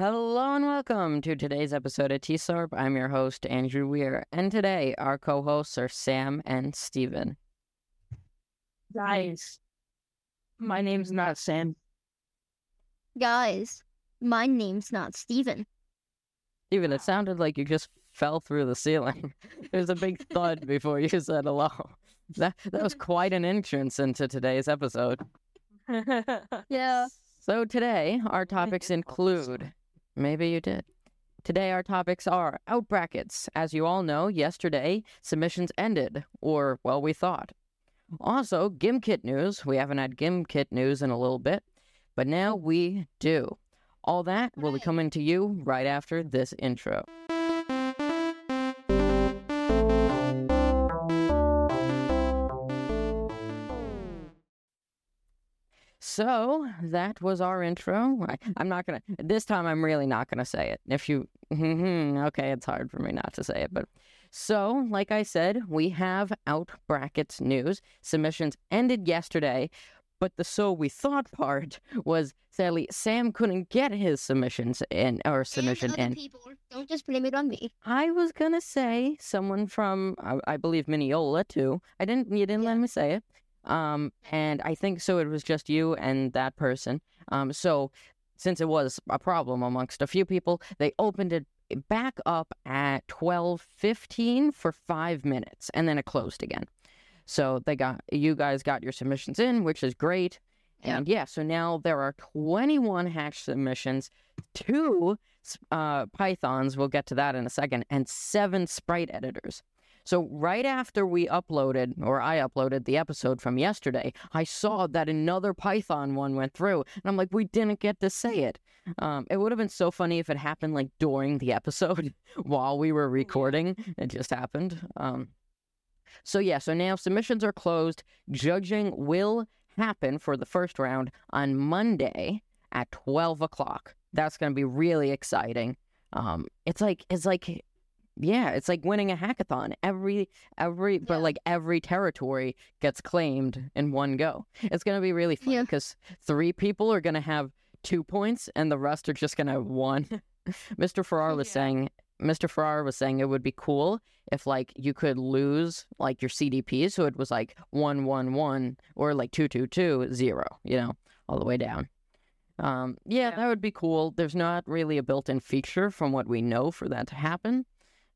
Hello and welcome to today's episode of T-Sarp. I'm your host, Andrew Weir, and today our co-hosts are Sam and Steven. Guys, my name's not Sam. Guys, my name's not Steven. Steven, it sounded like you just fell through the ceiling. There's a big thud before you said hello. That that was quite an entrance into today's episode. Yeah. So today our topics include maybe you did. Today our topics are out brackets. As you all know, yesterday submissions ended, or well we thought. Also, GimKit news. We haven't had GimKit news in a little bit, but now we do. All that will be coming to you right after this intro. So that was our intro. I, I'm not gonna. This time, I'm really not gonna say it. If you, okay, it's hard for me not to say it, but so, like I said, we have out brackets news. Submissions ended yesterday, but the so we thought part was sadly Sam couldn't get his submissions in or submission and other in. people. Don't just blame it on me. I was gonna say someone from I, I believe Mineola too. I didn't. You didn't let me say it. Um, and I think so. It was just you and that person. Um, so since it was a problem amongst a few people, they opened it back up at twelve fifteen for five minutes, and then it closed again. So they got you guys got your submissions in, which is great. And yeah, so now there are 21 hatch submissions, two uh, Pythons, we'll get to that in a second, and seven sprite editors. So right after we uploaded, or I uploaded the episode from yesterday, I saw that another Python one went through, and I'm like, we didn't get to say it. Um, it would have been so funny if it happened like during the episode while we were recording. It just happened. Um, so yeah, so now submissions are closed. Judging will happen for the first round on Monday at 12 o'clock. That's going to be really exciting. Um, it's like it's like yeah, it's like winning a hackathon. Every every but like every territory gets claimed in one go. It's going to be really fun Yeah. because three people are going to have two points and the rest are just going to have one. Mr. Farrar was Yeah. saying Mr. Farrar was saying it would be cool if like you could lose like your CDP, so it was like one one one or like two two two zero, you know, all the way down. Um, yeah, Yeah. that would be cool. There's not really a built-in feature from what we know for that to happen.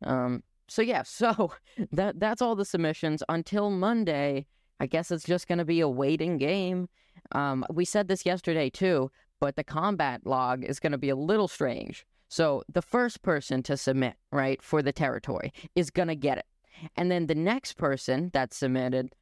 Um, so yeah, so that that's all the submissions until Monday. I guess it's just going to be a waiting game. Um, we said this yesterday too, but the combat log is going to be a little strange. So the first person to submit, right, for the territory is going to get it. And then the next person that submitted,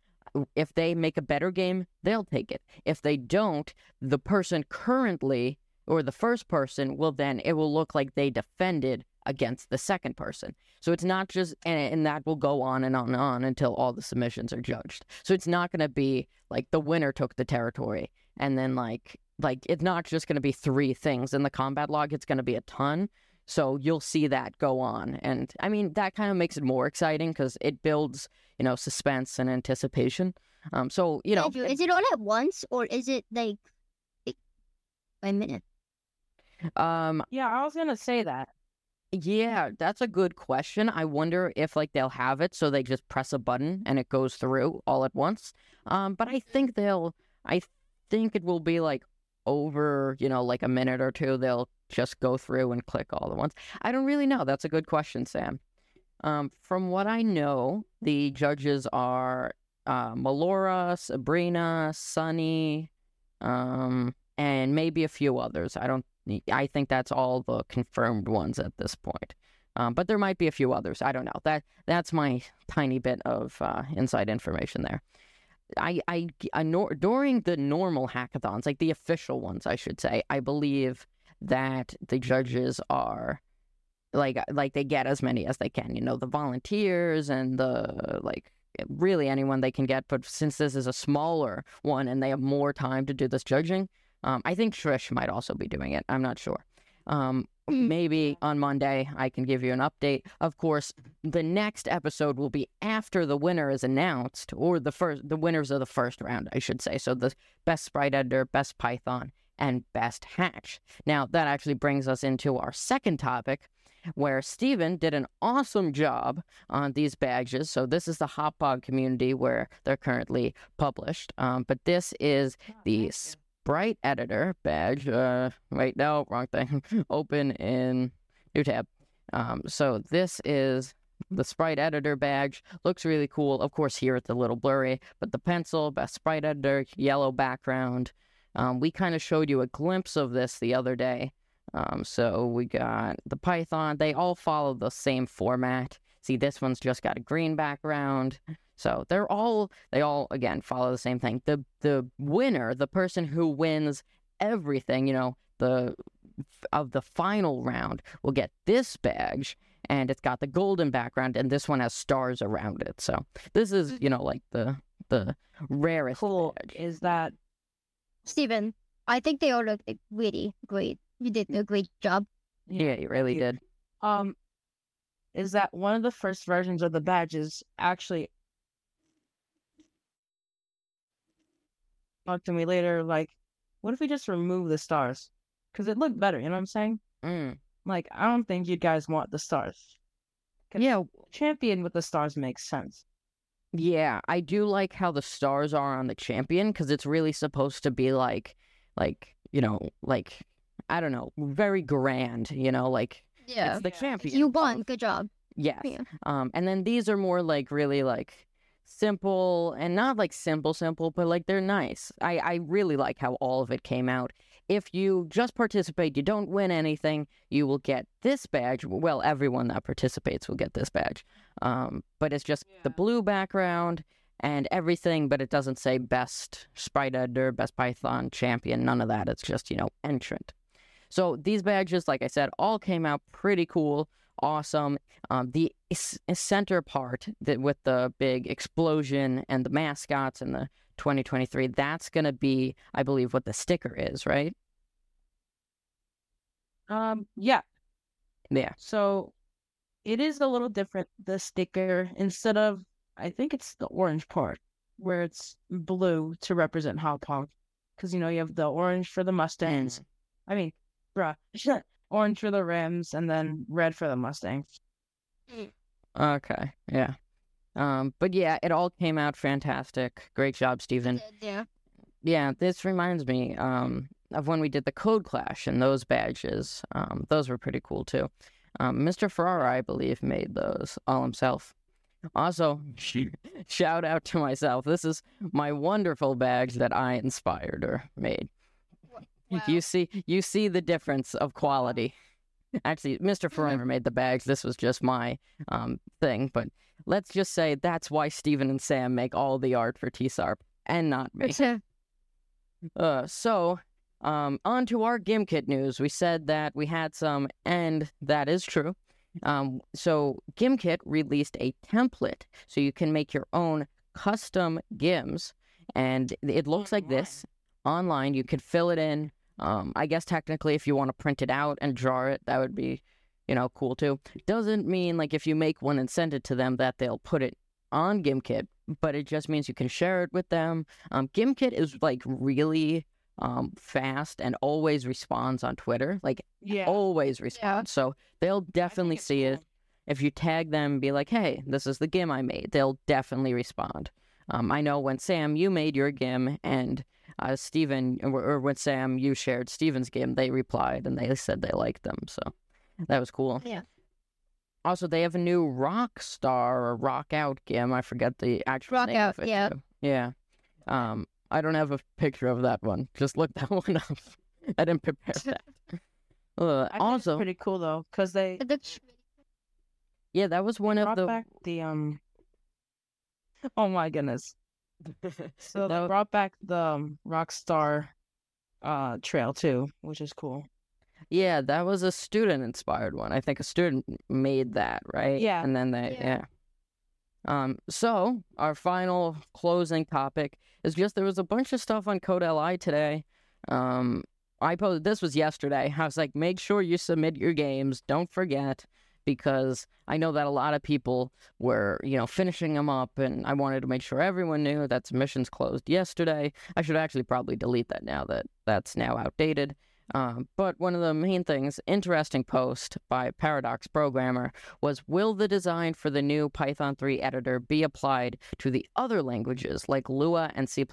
if they make a better game, they'll take it. If they don't, the person currently or the first person will then it will look like they defended against the second person. So it's not just and, and that will go on and on and on until all the submissions are judged. So it's not going to be like the winner took the territory and then like like it's not just going to be three things in the combat log it's going to be a ton so you'll see that go on and i mean that kind of makes it more exciting because it builds you know suspense and anticipation um so you know Andrew, is it all at once or is it like like, by minute? um Yeah, I was gonna say that. Yeah that's a good question i wonder if like they'll have it so they just press a button and it goes through all at once um but i think they'll i think it will be like over you know like a minute or two they'll just go through and click all the ones. i don't really know that's a good question sam um from what i know the judges are uh melora sabrina sunny um and maybe a few others. I don't i think that's all the confirmed ones at this point. Um, but there might be a few others. I don't know. That that's my tiny bit of uh, inside information there. I, I, I nor, during the normal hackathons, like the official ones, I should say, I believe that the judges are like like they get as many as they can. You know, the volunteers and the like really anyone they can get. But since this is a smaller one and they have more time to do this judging, um, I think Trish might also be doing it. I'm not sure. Um, Mm. maybe on Monday I can give you an update. Of course, the next episode will be after the winner is announced, or the first the winners of the first round, I should say. So the best sprite editor, best Python, and best hatch. Now, that actually brings us into our second topic, where Steven did an awesome job on these badges. So, this is the Hopog community where they're currently published. Um, but this is the Sprite Editor badge. Uh, wait, no, wrong thing. Open in new tab. Um, so, this is the sprite editor badge looks really cool. Of course, here it's a little blurry, but the pencil, best sprite editor, yellow background. Um, we kind of showed you a glimpse of this the other day. Um, so we got the Python. They all follow the same format. See, this one's just got a green background. So they're all they all again follow the same thing. The the winner, the person who wins everything, you know, the of the final round will get this badge and it's got the golden background and this one has stars around it. So this is, you know, like the the rarest Cool. badge. Is that Stephen, I think they all look like really great. You did a great job. Yeah, you really did. um is that one of the first versions of the badges actually talk to me later like what if we just remove the stars because it looked better you know what i'm saying Mm. like i don't think you guys want the stars. Yeah, champion with the stars makes sense Yeah, I do like how the stars are on the champion because it's really supposed to be like, like you know, like I don't know, very grand. You know, like Yeah. it's the Yeah. champion. You won. Good job. Yes. Yeah. Um, and then these are more like really like simple and not like simple, simple, but like they're nice. I I really like how all of it came out. If you just participate, you don't win anything, you will get this badge. Well, everyone that participates will get this badge. Um, but it's just the blue background and everything, but it doesn't say best sprite editor, best Python champion, none of that. It's just, you know, entrant. So these badges, like I said, all came out pretty cool, awesome. Um, the center part that with the big explosion and the mascots and the 2023, that's going to be, I believe, what the sticker is, right? um yeah Yeah. so it is a little different the sticker instead of i think it's the orange part where it's blue to represent hop hog because you know you have the orange for the mustangs I mean, bruh, orange for the rims and then red for the Mustangs. Okay. Yeah. Um, but yeah, it all came out fantastic. Great job, Steven. Yeah. Yeah, this reminds me um, of when we did the Code Clash and those badges. Um, those were pretty cool too. Um, Mr. Ferrara, I believe, made those all himself. Also, shout out to myself. This is my wonderful badge that I inspired or made. You see, you see the difference of quality. Actually, Mr. Ferrara made the bags. This was just my um, thing, but let's just say that's why Steven and Sam make all the art for TSARP and not me. Uh, so, um, on to our GimKit news. We said that we had some, and that is true. Um, so GimKit released a template so you can make your own custom GIMs, and it looks like this online. You could fill it in. Um, I guess technically, if you want to print it out and draw it, that would be, you know, cool too. Doesn't mean like if you make one and send it to them that they'll put it on GimKit, but it just means you can share it with them. Um, GimKit is like really um, fast and always responds on Twitter, like Yeah. always responds. So they'll definitely see it. If you tag them, be like, "Hey, this is the GIM I made," they'll definitely respond. Um, I know when Sam, you made your GIM, and uh, Steven, or, or when Sam, you shared Steven's game, they replied and they said they liked them. So that was cool. Yeah. Also, they have a new rock star or rock out GIM. I forget the actual Rock name Out, of it. yeah. too. Yeah. Um, I don't have a picture of that one. Just look that one up. I didn't prepare that. Uh, I think it's also, pretty cool though, because they yeah, that was one of the. back the um. Oh my goodness! So they That- brought back the um, Rockstar uh trail too, which is cool. Yeah, that was a student inspired one. I think a student made that, right? Yeah. And then they Yeah. yeah. Um so our final closing topic is just there was a bunch of stuff on Code LI today. Um I posted this was yesterday. I was like, make sure you submit your games. Don't forget. Because I know that a lot of people were, you know, finishing them up, and I wanted to make sure everyone knew that submissions closed yesterday. I should actually probably delete that now that that's now outdated. Um, but one of the main things, interesting post by Paradox Programmer, was Will the design for the new Python 3 editor be applied to the other languages like Lua and C?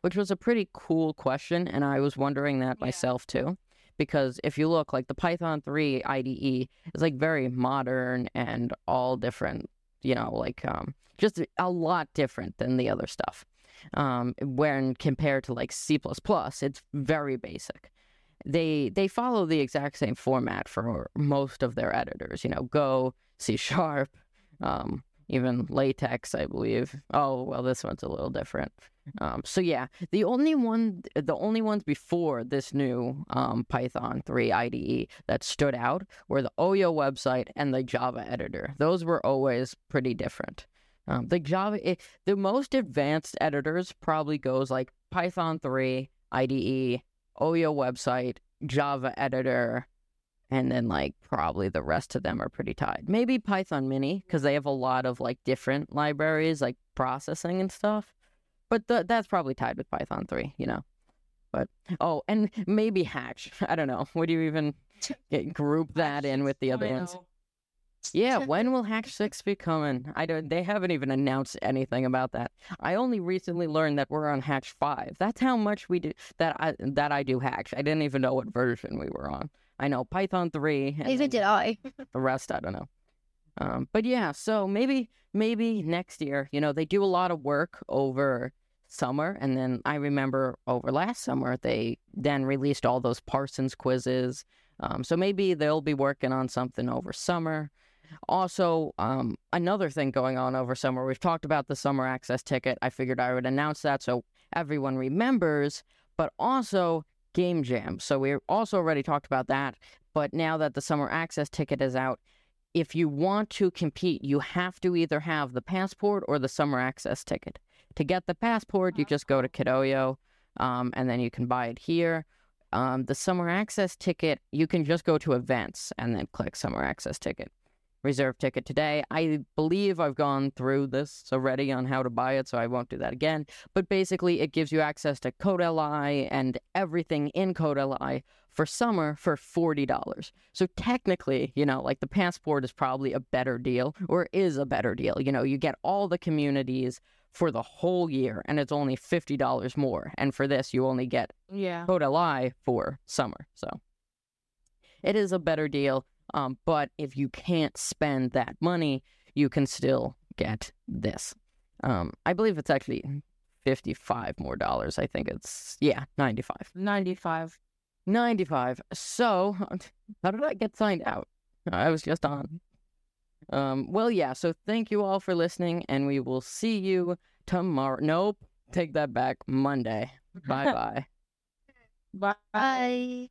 Which was a pretty cool question, and I was wondering that Yeah. myself too. Because if you look, like the Python 3 IDE is like very modern and all different, you know, like um, just a lot different than the other stuff. Um, when compared to like C, it's very basic they they follow the exact same format for most of their editors. You know, Go, C Sharp, um, even LaTeX, I believe. Oh well, this one's a little different. Um, so yeah, the only one, the only ones before this new um, Python 3 IDE that stood out were the Oyo website and the Java editor. Those were always pretty different. Um, the Java, it, the most advanced editors probably goes like Python 3 IDE, Oyo website, Java editor, and then like probably the rest of them are pretty tied. Maybe Python Mini because they have a lot of like different libraries like processing and stuff. But th- that's probably tied with Python 3, you know. But oh, and maybe Hatch. I don't know. Would you even get, group that in with the other I ones? Yeah, when will Hatch 6 be coming? I don't they haven't even announced anything about that. I only recently learned that we're on Hatch 5. That's how much we do that I that I do Hatch. I didn't even know what version we were on. I know Python 3 and Neither did I. the rest I don't know. Um, but yeah, so maybe maybe next year, you know, they do a lot of work over summer and then I remember over last summer they then released all those Parsons quizzes. Um, so maybe they'll be working on something over summer. Also, um, another thing going on over summer, we've talked about the summer access ticket. I figured I would announce that so everyone remembers, but also Game Jam. So we also already talked about that. But now that the summer access ticket is out, if you want to compete, you have to either have the passport or the summer access ticket. To get the passport, you just go to Kidoyo, um, and then you can buy it here. Um, the summer access ticket, you can just go to events and then click summer access ticket. Reserve ticket today. I believe I've gone through this already on how to buy it, so I won't do that again. But basically, it gives you access to CodeLI and everything in CodeLI for summer for $40. So technically, you know, like the passport is probably a better deal or is a better deal. You know, you get all the communities for the whole year and it's only $50 more. And for this, you only get Yeah. CodeLI for summer. So it is a better deal. Um, but if you can't spend that money, you can still get this. Um, I believe it's actually 55 more dollars. I think it's, yeah, 95. 95. 95. So, how did I get signed out? I was just on. Um, well, yeah, so thank you all for listening, and we will see you tomorrow. Nope, take that back. Monday. Bye bye. Bye. Bye.